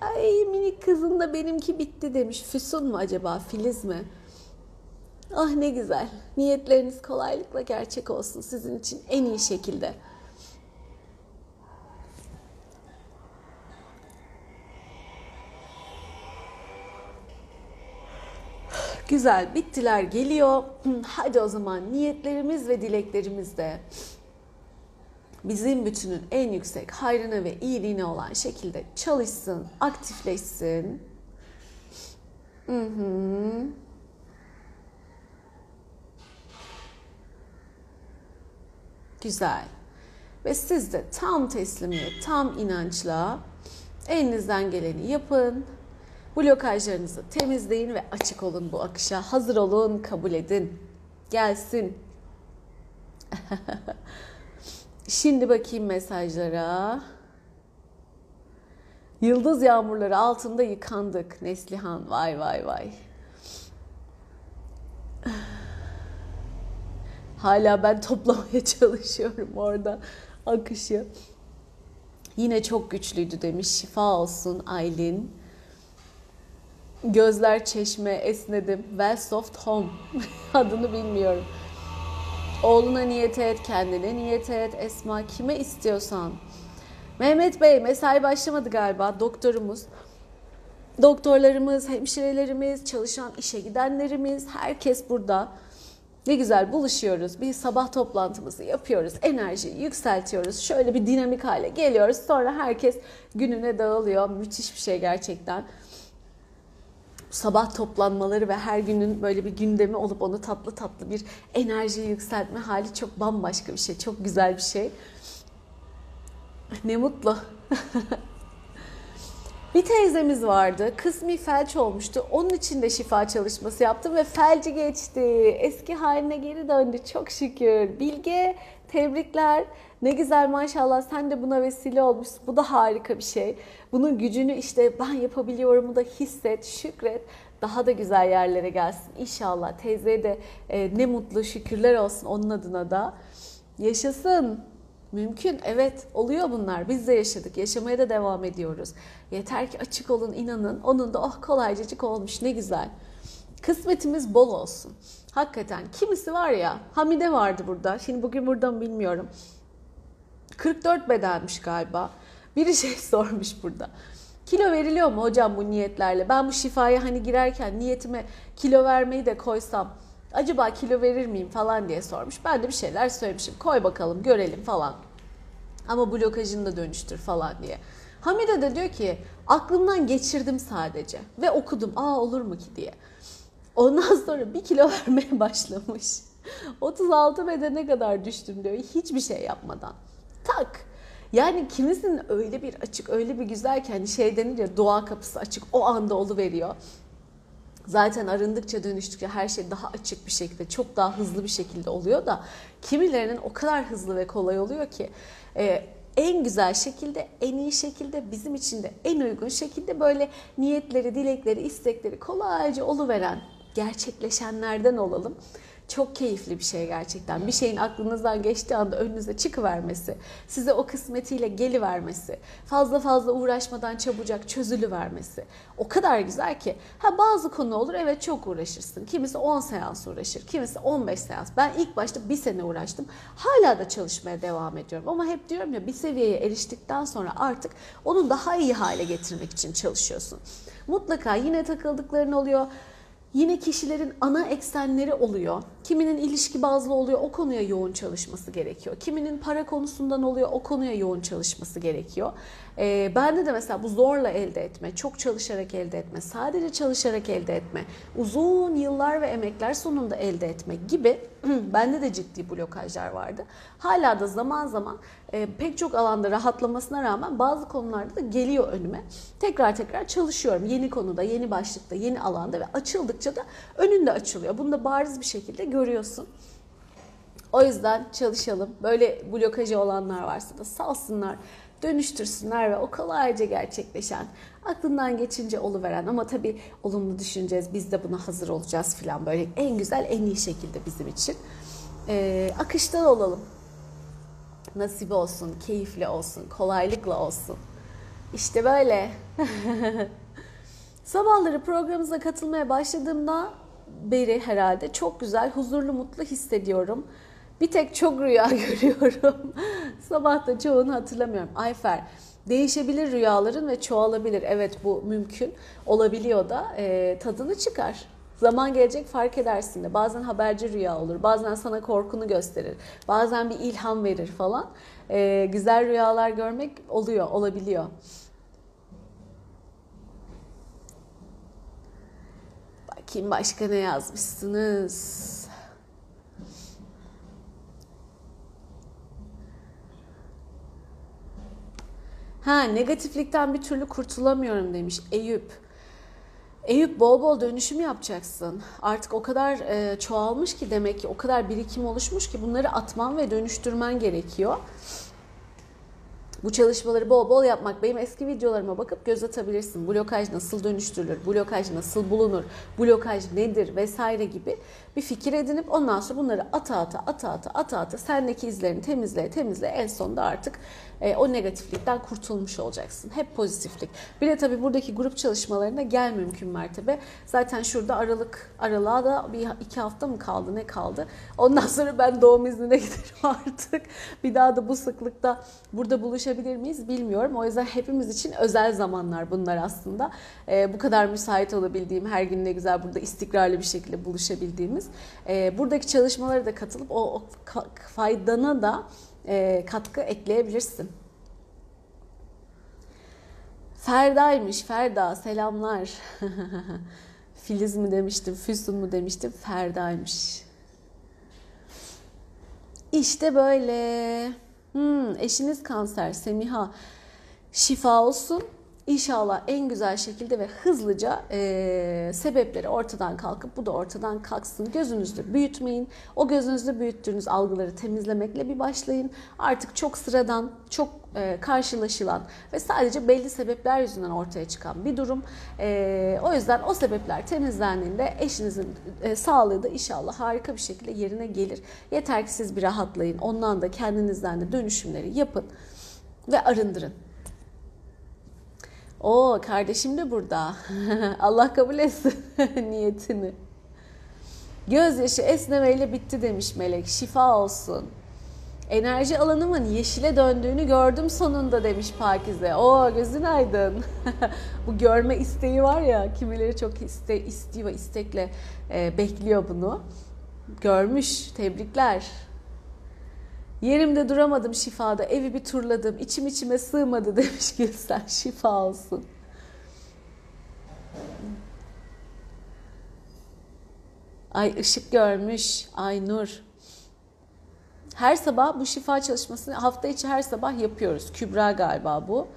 Ay minik kızın da benimki bitti demiş. Füsun mu acaba? Filiz mi? Ah ne güzel. Niyetleriniz kolaylıkla gerçek olsun sizin için en iyi şekilde. Güzel bittiler geliyor. Hadi o zaman niyetlerimiz ve dileklerimiz de bizim bütünün en yüksek hayrına ve iyiliğine olan şekilde çalışsın, aktifleşsin. Hı hı. Güzel. Ve siz de tam teslimiyet, tam inançla elinizden geleni yapın. Blokajlarınızı temizleyin ve açık olun bu akışa. Hazır olun, kabul edin. Gelsin. Şimdi bakayım mesajlara. Yıldız yağmurları altında yıkandık. Neslihan vay vay vay. Hala ben toplamaya çalışıyorum orada akışı. Yine çok güçlüydü demiş. Şifa olsun Aylin. Gözler çeşme esnedim. Well soft home. Adını bilmiyorum. Oğluna niyet et, kendine niyet et. Esma kime istiyorsan. Mehmet Bey mesai başlamadı galiba. Doktorumuz. Doktorlarımız, hemşirelerimiz, çalışan işe gidenlerimiz, herkes burada. Ne güzel buluşuyoruz. Bir sabah toplantımızı yapıyoruz. Enerjiyi yükseltiyoruz. Şöyle bir dinamik hale geliyoruz. Sonra herkes gününe dağılıyor. Müthiş bir şey gerçekten. Sabah toplanmaları ve her günün böyle bir gündemi olup onu tatlı tatlı bir enerjiyi yükseltme hali çok bambaşka bir şey. Çok güzel bir şey. Ne mutlu. Bir teyzemiz vardı. Kısmi felç olmuştu. Onun için de şifa çalışması yaptım ve felci geçti. Eski haline geri döndü çok şükür. Bilge tebrikler. Ne güzel maşallah sen de buna vesile olmuşsun. Bu da harika bir şey. Bunun gücünü işte ben yapabiliyorumu da hisset, şükret. Daha da güzel yerlere gelsin inşallah. Teyzeye de e, ne mutlu şükürler olsun onun adına da. Yaşasın. Mümkün evet oluyor bunlar. Biz de yaşadık. Yaşamaya da devam ediyoruz. Yeter ki açık olun inanın. Onun da oh kolaycacık olmuş ne güzel. Kısmetimiz bol olsun. Hakikaten kimisi var ya Hamide vardı burada. Şimdi bugün burada bilmiyorum. 44 bedenmiş galiba. Biri şey sormuş burada. Kilo veriliyor mu hocam bu niyetlerle? Ben bu şifaya hani girerken niyetime kilo vermeyi de koysam acaba kilo verir miyim falan diye sormuş. Ben de bir şeyler söylemişim. Koy bakalım görelim falan. Ama blokajını da dönüştür falan diye. Hamide de diyor ki aklımdan geçirdim sadece ve okudum aa olur mu ki diye. Ondan sonra bir kilo vermeye başlamış. 36 bedene kadar düştüm diyor hiçbir şey yapmadan. Tak yani kimisinin öyle bir açık, öyle bir güzel ki hani şey denir ya dua kapısı açık o anda oluveriyor. Zaten arındıkça dönüştükçe her şey daha açık bir şekilde, çok daha hızlı bir şekilde oluyor da kimilerinin o kadar hızlı ve kolay oluyor ki e, en güzel şekilde, en iyi şekilde, bizim için de en uygun şekilde böyle niyetleri, dilekleri, istekleri kolayca oluveren, gerçekleşenlerden olalım. Çok keyifli bir şey gerçekten. Bir şeyin aklınızdan geçtiği anda önünüze çıkıvermesi, size o kısmetiyle gelivermesi, fazla fazla uğraşmadan çabucak çözülüvermesi. O kadar güzel ki. Ha bazı konu olur evet çok uğraşırsın. Kimisi 10 seans uğraşır, kimisi 15 seans. Ben ilk başta bir sene uğraştım. Hala da çalışmaya devam ediyorum. Ama hep diyorum ya bir seviyeye eriştikten sonra artık onu daha iyi hale getirmek için çalışıyorsun. Mutlaka yine takıldıkların oluyor. Yine kişilerin ana eksenleri oluyor. Kiminin ilişki bazlı oluyor, o konuya yoğun çalışması gerekiyor. Kiminin para konusundan oluyor, o konuya yoğun çalışması gerekiyor. Ee, bende de mesela bu zorla elde etme, çok çalışarak elde etme, sadece çalışarak elde etme, uzun yıllar ve emekler sonunda elde etme gibi bende de ciddi blokajlar vardı. Hala da zaman zaman e, pek çok alanda rahatlamasına rağmen bazı konularda da geliyor önüme. Tekrar tekrar çalışıyorum. Yeni konuda, yeni başlıkta, yeni alanda ve açıldıkça da önünde açılıyor. Bunu da bariz bir şekilde görüyorsun. O yüzden çalışalım. Böyle blokajı olanlar varsa da salsınlar, dönüştürsünler ve o kolayca gerçekleşen, aklından geçince oluveren ama tabii olumlu düşüneceğiz, biz de buna hazır olacağız filan böyle en güzel, en iyi şekilde bizim için. Ee, akıştan olalım. Nasip olsun, keyifli olsun, kolaylıkla olsun. İşte böyle. Sabahları programımıza katılmaya başladığımda beri herhalde çok güzel, huzurlu, mutlu hissediyorum. Bir tek çok rüya görüyorum. Sabah da çoğunu hatırlamıyorum. Ayfer, değişebilir rüyaların ve çoğalabilir. Evet bu mümkün. Olabiliyor da e, tadını çıkar. Zaman gelecek fark edersin de. Bazen haberci rüya olur. Bazen sana korkunu gösterir. Bazen bir ilham verir falan. E, güzel rüyalar görmek oluyor, olabiliyor. Bakayım başka ne yazmışsınız? Ha negatiflikten bir türlü kurtulamıyorum demiş Eyüp. Eyüp bol bol dönüşüm yapacaksın. Artık o kadar e, çoğalmış ki demek ki o kadar birikim oluşmuş ki bunları atman ve dönüştürmen gerekiyor. Bu çalışmaları bol bol yapmak. Benim eski videolarıma bakıp göz atabilirsin. Blokaj nasıl dönüştürülür? Blokaj nasıl bulunur? Blokaj nedir? Vesaire gibi bir fikir edinip ondan sonra bunları ata ata ata ata ata ata sendeki izlerini temizle temizle en sonunda artık e, o negatiflikten kurtulmuş olacaksın. Hep pozitiflik. Bir de tabii buradaki grup çalışmalarına gel mümkün mertebe. Zaten şurada Aralık aralığa da bir iki hafta mı kaldı ne kaldı? Ondan sonra ben doğum iznine giderim artık. Bir daha da bu sıklıkta burada buluşabilir miyiz bilmiyorum. O yüzden hepimiz için özel zamanlar bunlar aslında. E, bu kadar müsait olabildiğim, her gün ne güzel burada istikrarlı bir şekilde buluşabildiğimiz. E, buradaki çalışmalara da katılıp o, o faydana da e, katkı ekleyebilirsin. Ferda'ymış. Ferda selamlar. Filiz mi demiştim, Füsun mu demiştim, Ferda'ymış. İşte böyle. Hmm, eşiniz kanser, Semiha. Şifa olsun. İnşallah en güzel şekilde ve hızlıca e, sebepleri ortadan kalkıp bu da ortadan kalksın. Gözünüzde büyütmeyin. O gözünüzde büyüttüğünüz algıları temizlemekle bir başlayın. Artık çok sıradan, çok e, karşılaşılan ve sadece belli sebepler yüzünden ortaya çıkan bir durum. E, o yüzden o sebepler temizlendiğinde eşinizin e, sağlığı da inşallah harika bir şekilde yerine gelir. Yeter ki siz bir rahatlayın. Ondan da kendinizden de dönüşümleri yapın ve arındırın. O kardeşim de burada. Allah kabul etsin niyetini. Gözyaşı esnemeyle bitti demiş Melek. Şifa olsun. Enerji alanımın yeşile döndüğünü gördüm sonunda demiş Pakize. O gözün aydın. Bu görme isteği var ya kimileri çok iste, istiyor istekle e, bekliyor bunu. Görmüş. Tebrikler. Yerimde duramadım şifada, evi bir turladım, içim içime sığmadı demiş Gülsen, şifa olsun. Ay ışık görmüş, ay nur. Her sabah bu şifa çalışmasını hafta içi her sabah yapıyoruz. Kübra galiba bu.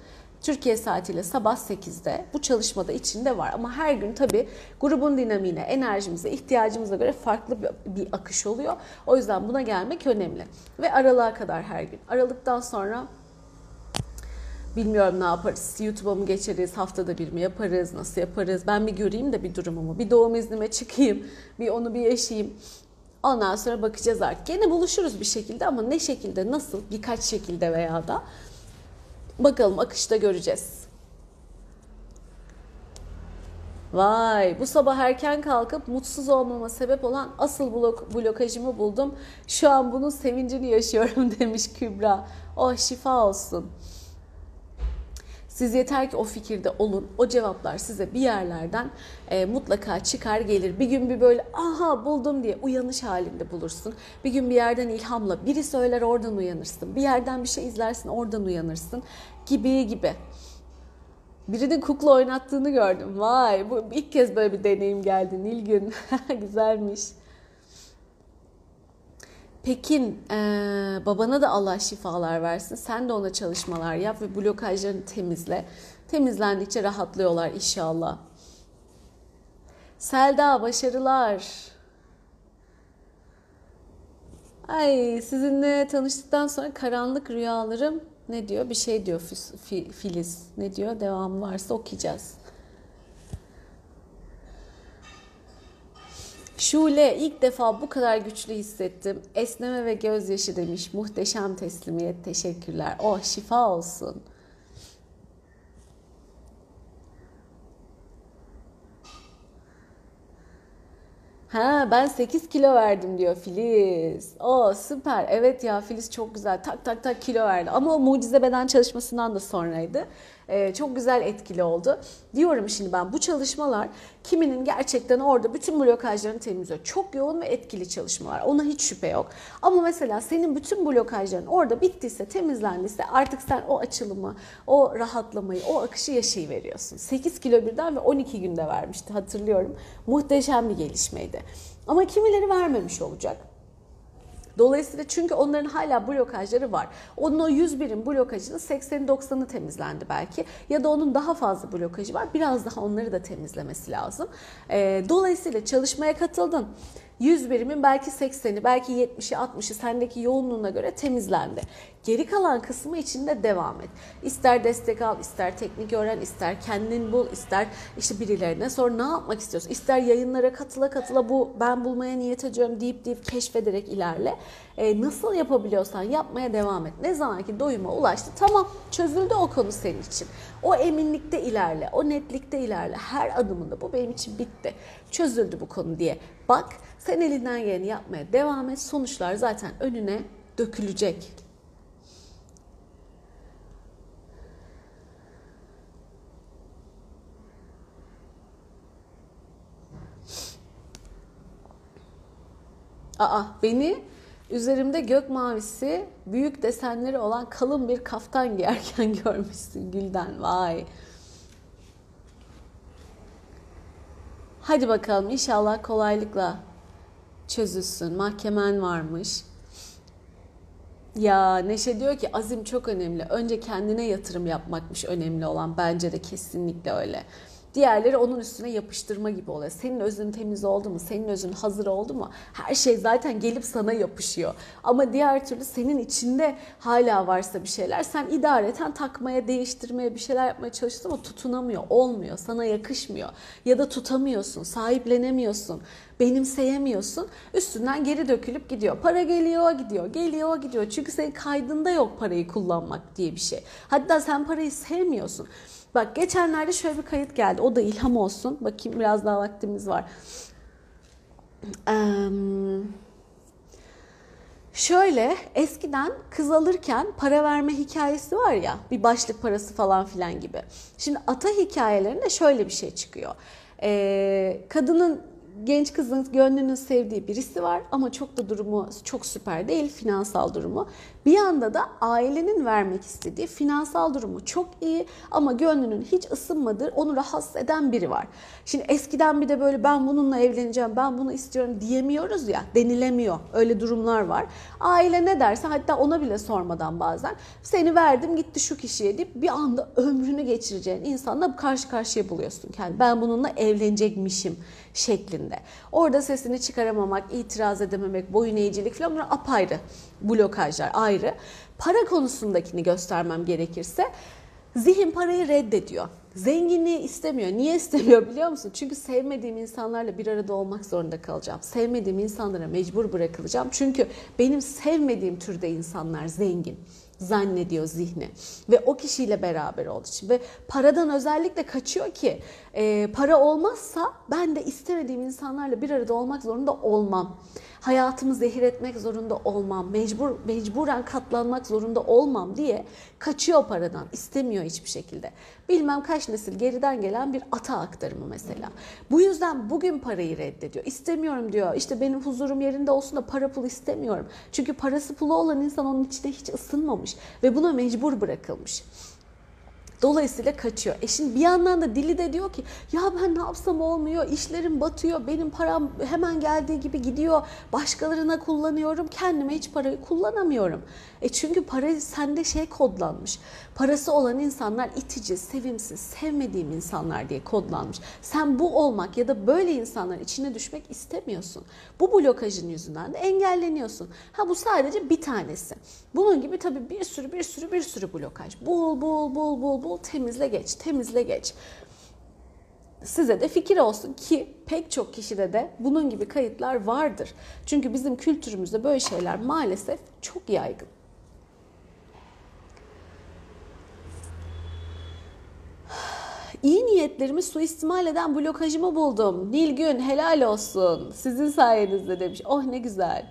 Türkiye saatiyle sabah 8'de bu çalışmada içinde var. Ama her gün tabii grubun dinamiğine, enerjimize, ihtiyacımıza göre farklı bir, akış oluyor. O yüzden buna gelmek önemli. Ve aralığa kadar her gün. Aralıktan sonra Bilmiyorum ne yaparız. YouTube'a mı geçeriz, haftada bir mi yaparız, nasıl yaparız? Ben bir göreyim de bir durumumu. Bir doğum iznime çıkayım, bir onu bir yaşayayım. Ondan sonra bakacağız artık. Gene buluşuruz bir şekilde ama ne şekilde, nasıl, birkaç şekilde veya da Bakalım akışta göreceğiz. Vay bu sabah erken kalkıp mutsuz olmama sebep olan asıl blok, blokajımı buldum. Şu an bunun sevincini yaşıyorum demiş Kübra. Oh şifa olsun. Siz yeter ki o fikirde olun. O cevaplar size bir yerlerden e, mutlaka çıkar gelir. Bir gün bir böyle aha buldum diye uyanış halinde bulursun. Bir gün bir yerden ilhamla biri söyler oradan uyanırsın. Bir yerden bir şey izlersin oradan uyanırsın gibi gibi. Birinin kukla oynattığını gördüm. Vay bu ilk kez böyle bir deneyim geldi Nilgün. Güzelmiş. Pekin e, babana da Allah şifalar versin. Sen de ona çalışmalar yap ve blokajlarını temizle. Temizlendikçe rahatlıyorlar inşallah. Selda başarılar. Ay sizinle tanıştıktan sonra karanlık rüyalarım ne diyor? Bir şey diyor Filiz. Ne diyor? Devamı varsa okuyacağız. Şule ilk defa bu kadar güçlü hissettim. Esneme ve gözyaşı demiş. Muhteşem teslimiyet. Teşekkürler. Oh şifa olsun. Ha ben 8 kilo verdim diyor Filiz. O süper. Evet ya Filiz çok güzel. Tak tak tak kilo verdi. Ama o mucize beden çalışmasından da sonraydı. Ee, çok güzel etkili oldu. Diyorum şimdi ben bu çalışmalar kiminin gerçekten orada bütün blokajlarını temizliyor. Çok yoğun ve etkili çalışmalar. Ona hiç şüphe yok. Ama mesela senin bütün blokajların orada bittiyse, temizlendiyse artık sen o açılımı, o rahatlamayı, o akışı yaşayıveriyorsun. 8 kilo birden ve 12 günde vermişti hatırlıyorum. Muhteşem bir gelişmeydi. Ama kimileri vermemiş olacak. Dolayısıyla çünkü onların hala blokajları var. Onun o 101'in blokajının 80'i 90'ı temizlendi belki. Ya da onun daha fazla blokajı var. Biraz daha onları da temizlemesi lazım. Ee, dolayısıyla çalışmaya katıldın. 100 birimin belki 80'i, belki 70'i, 60'ı sendeki yoğunluğuna göre temizlendi. Geri kalan kısmı için de devam et. İster destek al, ister teknik öğren, ister kendin bul, ister işte birilerine sor ne yapmak istiyorsun. İster yayınlara katıla katıla bu ben bulmaya niyet ediyorum deyip deyip keşfederek ilerle. Ee, nasıl yapabiliyorsan yapmaya devam et. Ne zaman ki doyuma ulaştı tamam çözüldü o konu senin için. O eminlikte ilerle, o netlikte ilerle. Her adımında bu benim için bitti. Çözüldü bu konu diye. Bak sen elinden geleni yapmaya devam et. Sonuçlar zaten önüne dökülecek. Aa beni üzerimde gök mavisi büyük desenleri olan kalın bir kaftan giyerken görmüşsün Gülden. Vay. Hadi bakalım inşallah kolaylıkla çözülsün. Mahkemen varmış. Ya Neşe diyor ki azim çok önemli. Önce kendine yatırım yapmakmış önemli olan. Bence de kesinlikle öyle. Diğerleri onun üstüne yapıştırma gibi oluyor. Senin özün temiz oldu mu? Senin özün hazır oldu mu? Her şey zaten gelip sana yapışıyor. Ama diğer türlü senin içinde hala varsa bir şeyler sen idareten takmaya, değiştirmeye, bir şeyler yapmaya çalıştın ama tutunamıyor, olmuyor, sana yakışmıyor. Ya da tutamıyorsun, sahiplenemiyorsun, benimseyemiyorsun. Üstünden geri dökülüp gidiyor. Para geliyor, gidiyor, geliyor, gidiyor. Çünkü senin kaydında yok parayı kullanmak diye bir şey. Hatta sen parayı sevmiyorsun. Bak geçenlerde şöyle bir kayıt geldi. O da ilham olsun. Bakayım biraz daha vaktimiz var. Şöyle eskiden kız alırken para verme hikayesi var ya. Bir başlık parası falan filan gibi. Şimdi ata hikayelerinde şöyle bir şey çıkıyor. Kadının genç kızın gönlünün sevdiği birisi var ama çok da durumu çok süper değil finansal durumu. Bir yanda da ailenin vermek istediği finansal durumu çok iyi ama gönlünün hiç ısınmadığı, onu rahatsız eden biri var. Şimdi eskiden bir de böyle ben bununla evleneceğim, ben bunu istiyorum diyemiyoruz ya, denilemiyor. Öyle durumlar var. Aile ne derse hatta ona bile sormadan bazen seni verdim gitti şu kişiye deyip bir anda ömrünü geçireceğin insanla karşı karşıya buluyorsun kendi. Ben bununla evlenecekmişim şeklinde. Orada sesini çıkaramamak, itiraz edememek, boyun eğicilik falan bunlar apayrı blokajlar ayrı. Para konusundakini göstermem gerekirse zihin parayı reddediyor. Zenginliği istemiyor. Niye istemiyor biliyor musun? Çünkü sevmediğim insanlarla bir arada olmak zorunda kalacağım. Sevmediğim insanlara mecbur bırakılacağım. Çünkü benim sevmediğim türde insanlar zengin zannediyor zihni ve o kişiyle beraber olduğu için ve paradan özellikle kaçıyor ki e, para olmazsa ben de istemediğim insanlarla bir arada olmak zorunda olmam. Hayatımı zehir etmek zorunda olmam. Mecbur mecburen katlanmak zorunda olmam diye kaçıyor paradan. istemiyor hiçbir şekilde. Bilmem kaç nesil geriden gelen bir ata aktarımı mesela. Bu yüzden bugün parayı reddediyor. İstemiyorum diyor. İşte benim huzurum yerinde olsun da para pul istemiyorum. Çünkü parası pulu olan insan onun içine hiç ısınmamış ve buna mecbur bırakılmış. Dolayısıyla kaçıyor. E şimdi bir yandan da dili de diyor ki ya ben ne yapsam olmuyor, işlerim batıyor, benim param hemen geldiği gibi gidiyor, başkalarına kullanıyorum, kendime hiç parayı kullanamıyorum. E çünkü para sende şey kodlanmış. Parası olan insanlar itici, sevimsiz, sevmediğim insanlar diye kodlanmış. Sen bu olmak ya da böyle insanların içine düşmek istemiyorsun. Bu blokajın yüzünden de engelleniyorsun. Ha bu sadece bir tanesi. Bunun gibi tabii bir sürü bir sürü bir sürü blokaj. Bul bul bul bul bul temizle geç, temizle geç. Size de fikir olsun ki pek çok kişide de bunun gibi kayıtlar vardır. Çünkü bizim kültürümüzde böyle şeyler maalesef çok yaygın. İyi niyetlerimi suistimal eden blokajımı buldum. Nilgün helal olsun. Sizin sayenizde demiş. Oh ne güzel.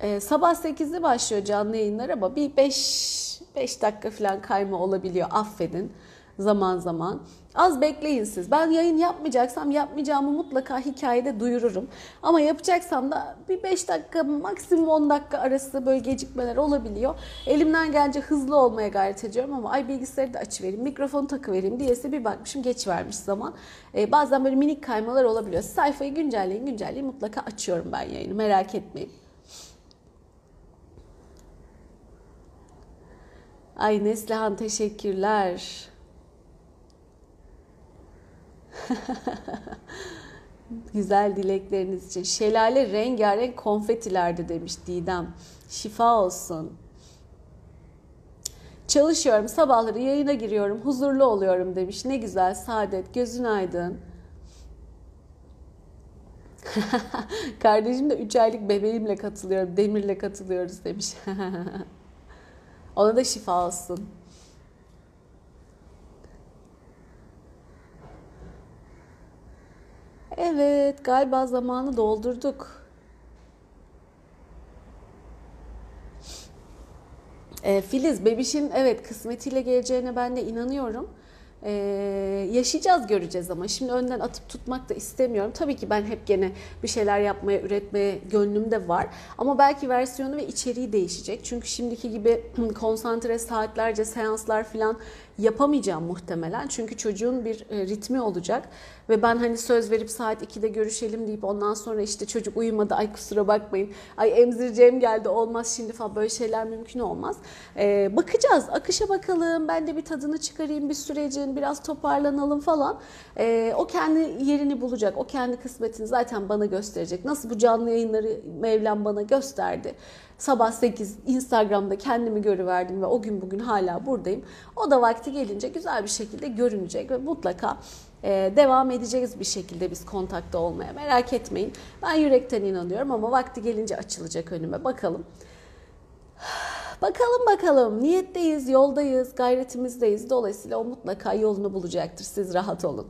Ee, sabah 8'de başlıyor canlı yayınlar ama bir 5 5 dakika falan kayma olabiliyor. Affedin zaman zaman. Az bekleyin siz. Ben yayın yapmayacaksam yapmayacağımı mutlaka hikayede duyururum. Ama yapacaksam da bir 5 dakika maksimum 10 dakika arası böyle gecikmeler olabiliyor. Elimden gelince hızlı olmaya gayret ediyorum ama ay bilgisayarı da açıvereyim, mikrofonu takıvereyim diyesi bir bakmışım geç vermiş zaman. Ee, bazen böyle minik kaymalar olabiliyor. Sayfayı güncelleyin güncelleyin mutlaka açıyorum ben yayını merak etmeyin. Ay Neslihan teşekkürler. Güzel dilekleriniz için. Şelale rengarenk konfetilerde demiş Didem. Şifa olsun. Çalışıyorum, sabahları yayına giriyorum, huzurlu oluyorum demiş. Ne güzel, saadet, gözün aydın. Kardeşim de 3 aylık bebeğimle katılıyorum, Demir'le katılıyoruz demiş. Ona da şifa olsun. Evet, galiba zamanı doldurduk. E, Filiz, bebişin evet kısmetiyle geleceğine ben de inanıyorum. Ee, yaşayacağız göreceğiz ama şimdi önden atıp tutmak da istemiyorum. Tabii ki ben hep gene bir şeyler yapmaya, üretmeye gönlüm de var. Ama belki versiyonu ve içeriği değişecek. Çünkü şimdiki gibi konsantre saatlerce seanslar falan yapamayacağım muhtemelen. Çünkü çocuğun bir e, ritmi olacak ve ben hani söz verip saat 2'de görüşelim deyip ondan sonra işte çocuk uyumadı ay kusura bakmayın ay emzireceğim geldi olmaz şimdi falan böyle şeyler mümkün olmaz. Ee, bakacağız akışa bakalım ben de bir tadını çıkarayım bir sürecin biraz toparlanalım falan. Ee, o kendi yerini bulacak o kendi kısmetini zaten bana gösterecek. Nasıl bu canlı yayınları Mevlam bana gösterdi. Sabah 8 Instagram'da kendimi görüverdim ve o gün bugün hala buradayım. O da vakti gelince güzel bir şekilde görünecek ve mutlaka e, devam edeceğiz bir şekilde biz kontakta olmaya. Merak etmeyin. Ben yürekten inanıyorum ama vakti gelince açılacak önüme. Bakalım. Bakalım bakalım. Niyetteyiz, yoldayız, gayretimizdeyiz. Dolayısıyla o mutlaka yolunu bulacaktır. Siz rahat olun.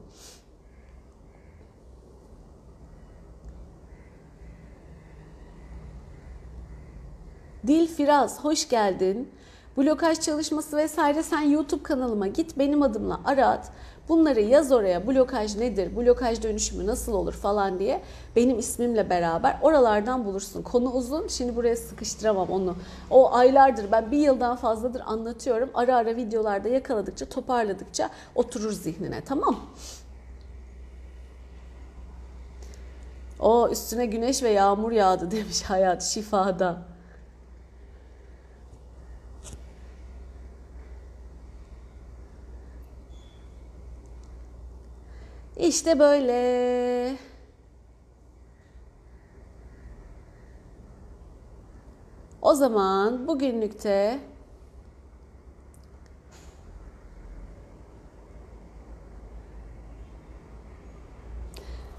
Dil Firaz hoş geldin. Blokaj çalışması vesaire sen YouTube kanalıma git benim adımla arat. Bunları yaz oraya blokaj nedir, blokaj dönüşümü nasıl olur falan diye benim ismimle beraber oralardan bulursun. Konu uzun şimdi buraya sıkıştıramam onu. O aylardır ben bir yıldan fazladır anlatıyorum. Ara ara videolarda yakaladıkça toparladıkça oturur zihnine tamam O üstüne güneş ve yağmur yağdı demiş hayat şifada. İşte böyle. O zaman bugünlükte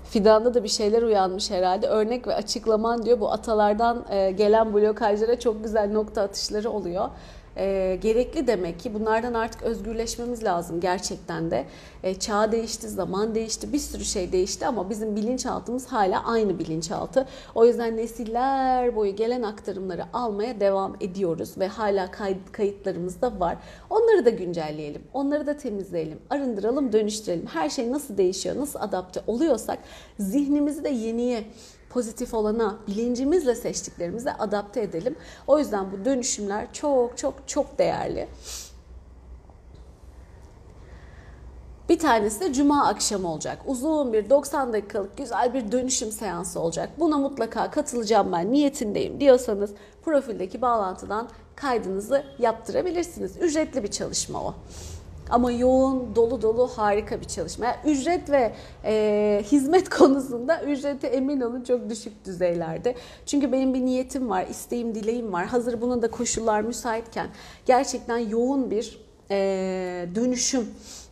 Fidan'da da bir şeyler uyanmış herhalde. Örnek ve açıklaman diyor bu atalardan e, gelen blokajlara çok güzel nokta atışları oluyor e, gerekli demek ki bunlardan artık özgürleşmemiz lazım gerçekten de. E, çağ değişti, zaman değişti, bir sürü şey değişti ama bizim bilinçaltımız hala aynı bilinçaltı. O yüzden nesiller boyu gelen aktarımları almaya devam ediyoruz ve hala kay- kayıtlarımız da var. Onları da güncelleyelim, onları da temizleyelim, arındıralım, dönüştürelim. Her şey nasıl değişiyor, nasıl adapte oluyorsak zihnimizi de yeniye pozitif olana bilincimizle seçtiklerimize adapte edelim. O yüzden bu dönüşümler çok çok çok değerli. Bir tanesi de cuma akşamı olacak. Uzun bir 90 dakikalık güzel bir dönüşüm seansı olacak. Buna mutlaka katılacağım ben niyetindeyim diyorsanız profildeki bağlantıdan kaydınızı yaptırabilirsiniz. Ücretli bir çalışma o. Ama yoğun, dolu dolu harika bir çalışma. Yani ücret ve e, hizmet konusunda ücreti emin olun çok düşük düzeylerde. Çünkü benim bir niyetim var, isteğim, dileğim var. Hazır buna da koşullar müsaitken gerçekten yoğun bir e, dönüşüm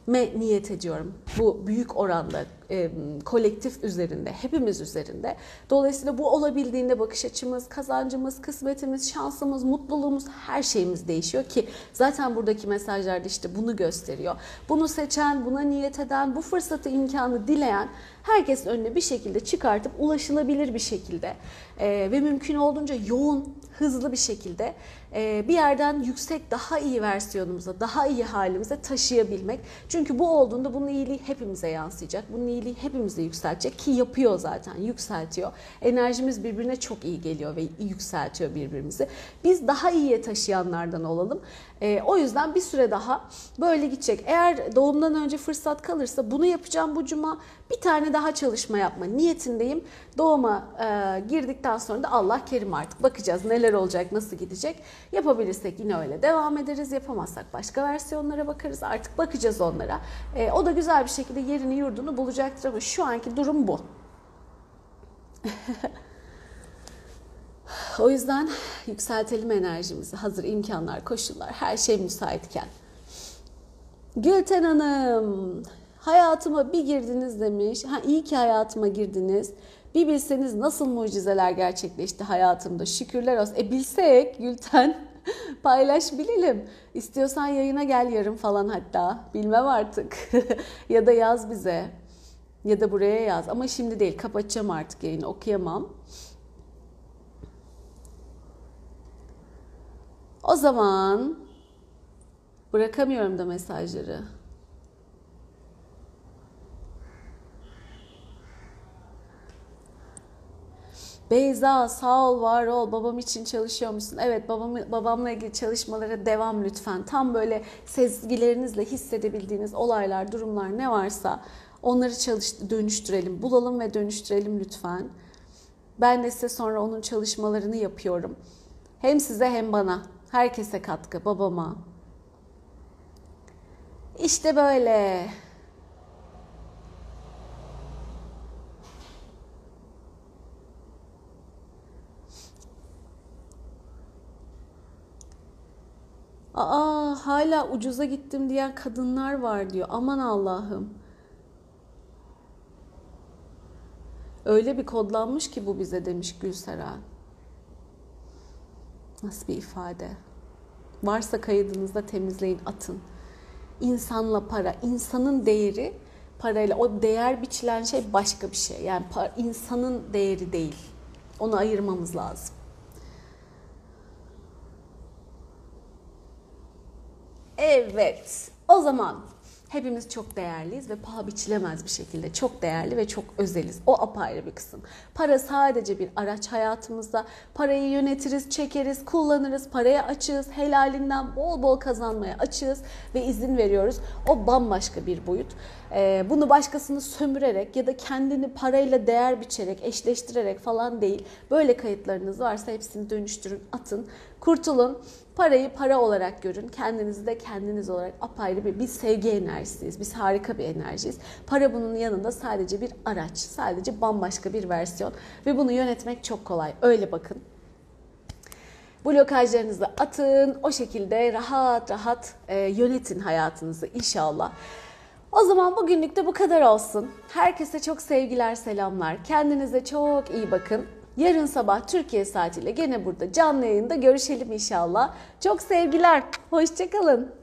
me niyet ediyorum. Bu büyük oranda e, kolektif üzerinde, hepimiz üzerinde. Dolayısıyla bu olabildiğinde bakış açımız, kazancımız, kısmetimiz, şansımız, mutluluğumuz, her şeyimiz değişiyor ki zaten buradaki mesajlarda işte bunu gösteriyor. Bunu seçen, buna niyet eden, bu fırsatı, imkanı dileyen herkesin önüne bir şekilde çıkartıp ulaşılabilir bir şekilde e, ve mümkün olduğunca yoğun, hızlı bir şekilde bir yerden yüksek, daha iyi versiyonumuza, daha iyi halimize taşıyabilmek. Çünkü bu olduğunda bunun iyiliği hepimize yansıyacak. Bunun iyiliği hepimizi yükseltecek ki yapıyor zaten yükseltiyor. Enerjimiz birbirine çok iyi geliyor ve yükseltiyor birbirimizi. Biz daha iyiye taşıyanlardan olalım. Ee, o yüzden bir süre daha böyle gidecek. Eğer doğumdan önce fırsat kalırsa bunu yapacağım bu cuma. Bir tane daha çalışma yapma niyetindeyim. Doğuma e, girdikten sonra da Allah kerim artık bakacağız neler olacak, nasıl gidecek. Yapabilirsek yine öyle devam ederiz. Yapamazsak başka versiyonlara bakarız. Artık bakacağız onlara. E, o da güzel bir şekilde yerini yurdunu bulacaktır ama şu anki durum bu. o yüzden yükseltelim enerjimizi. Hazır imkanlar, koşullar, her şey müsaitken. Gülten Hanım, hayatıma bir girdiniz demiş. Ha iyi ki hayatıma girdiniz. Bir bilseniz nasıl mucizeler gerçekleşti hayatımda. Şükürler olsun. E bilsek Gülten paylaş bilelim. İstiyorsan yayına gel yarın falan hatta. Bilmem artık. ya da yaz bize. Ya da buraya yaz. Ama şimdi değil. Kapatacağım artık yayını. Okuyamam. O zaman bırakamıyorum da mesajları. Beyza sağ ol var ol babam için çalışıyor musun? Evet babam, babamla ilgili çalışmalara devam lütfen. Tam böyle sezgilerinizle hissedebildiğiniz olaylar, durumlar ne varsa onları çalış, dönüştürelim, bulalım ve dönüştürelim lütfen. Ben de size sonra onun çalışmalarını yapıyorum. Hem size hem bana. Herkese katkı, babama. İşte böyle. Aa hala ucuza gittim diyen kadınlar var diyor. Aman Allah'ım. Öyle bir kodlanmış ki bu bize demiş Gülseren. Nasıl bir ifade? Varsa kaydınızda temizleyin, atın. İnsanla para, insanın değeri parayla, o değer biçilen şey başka bir şey. Yani insanın değeri değil. Onu ayırmamız lazım. Evet. O zaman hepimiz çok değerliyiz ve paha biçilemez bir şekilde çok değerli ve çok özeliz. O apayrı bir kısım. Para sadece bir araç hayatımızda. Parayı yönetiriz, çekeriz, kullanırız, paraya açığız, helalinden bol bol kazanmaya açığız ve izin veriyoruz. O bambaşka bir boyut. Ee, bunu başkasını sömürerek ya da kendini parayla değer biçerek, eşleştirerek falan değil. Böyle kayıtlarınız varsa hepsini dönüştürün, atın, kurtulun. Parayı para olarak görün. Kendinizi de kendiniz olarak apayrı bir, bir sevgi enerjisiyiz. Biz harika bir enerjiyiz. Para bunun yanında sadece bir araç. Sadece bambaşka bir versiyon. Ve bunu yönetmek çok kolay. Öyle bakın. Blokajlarınızı atın. O şekilde rahat rahat e, yönetin hayatınızı inşallah. O zaman bugünlük de bu kadar olsun. Herkese çok sevgiler, selamlar. Kendinize çok iyi bakın. Yarın sabah Türkiye saatiyle gene burada canlı yayında görüşelim inşallah. Çok sevgiler. Hoşçakalın.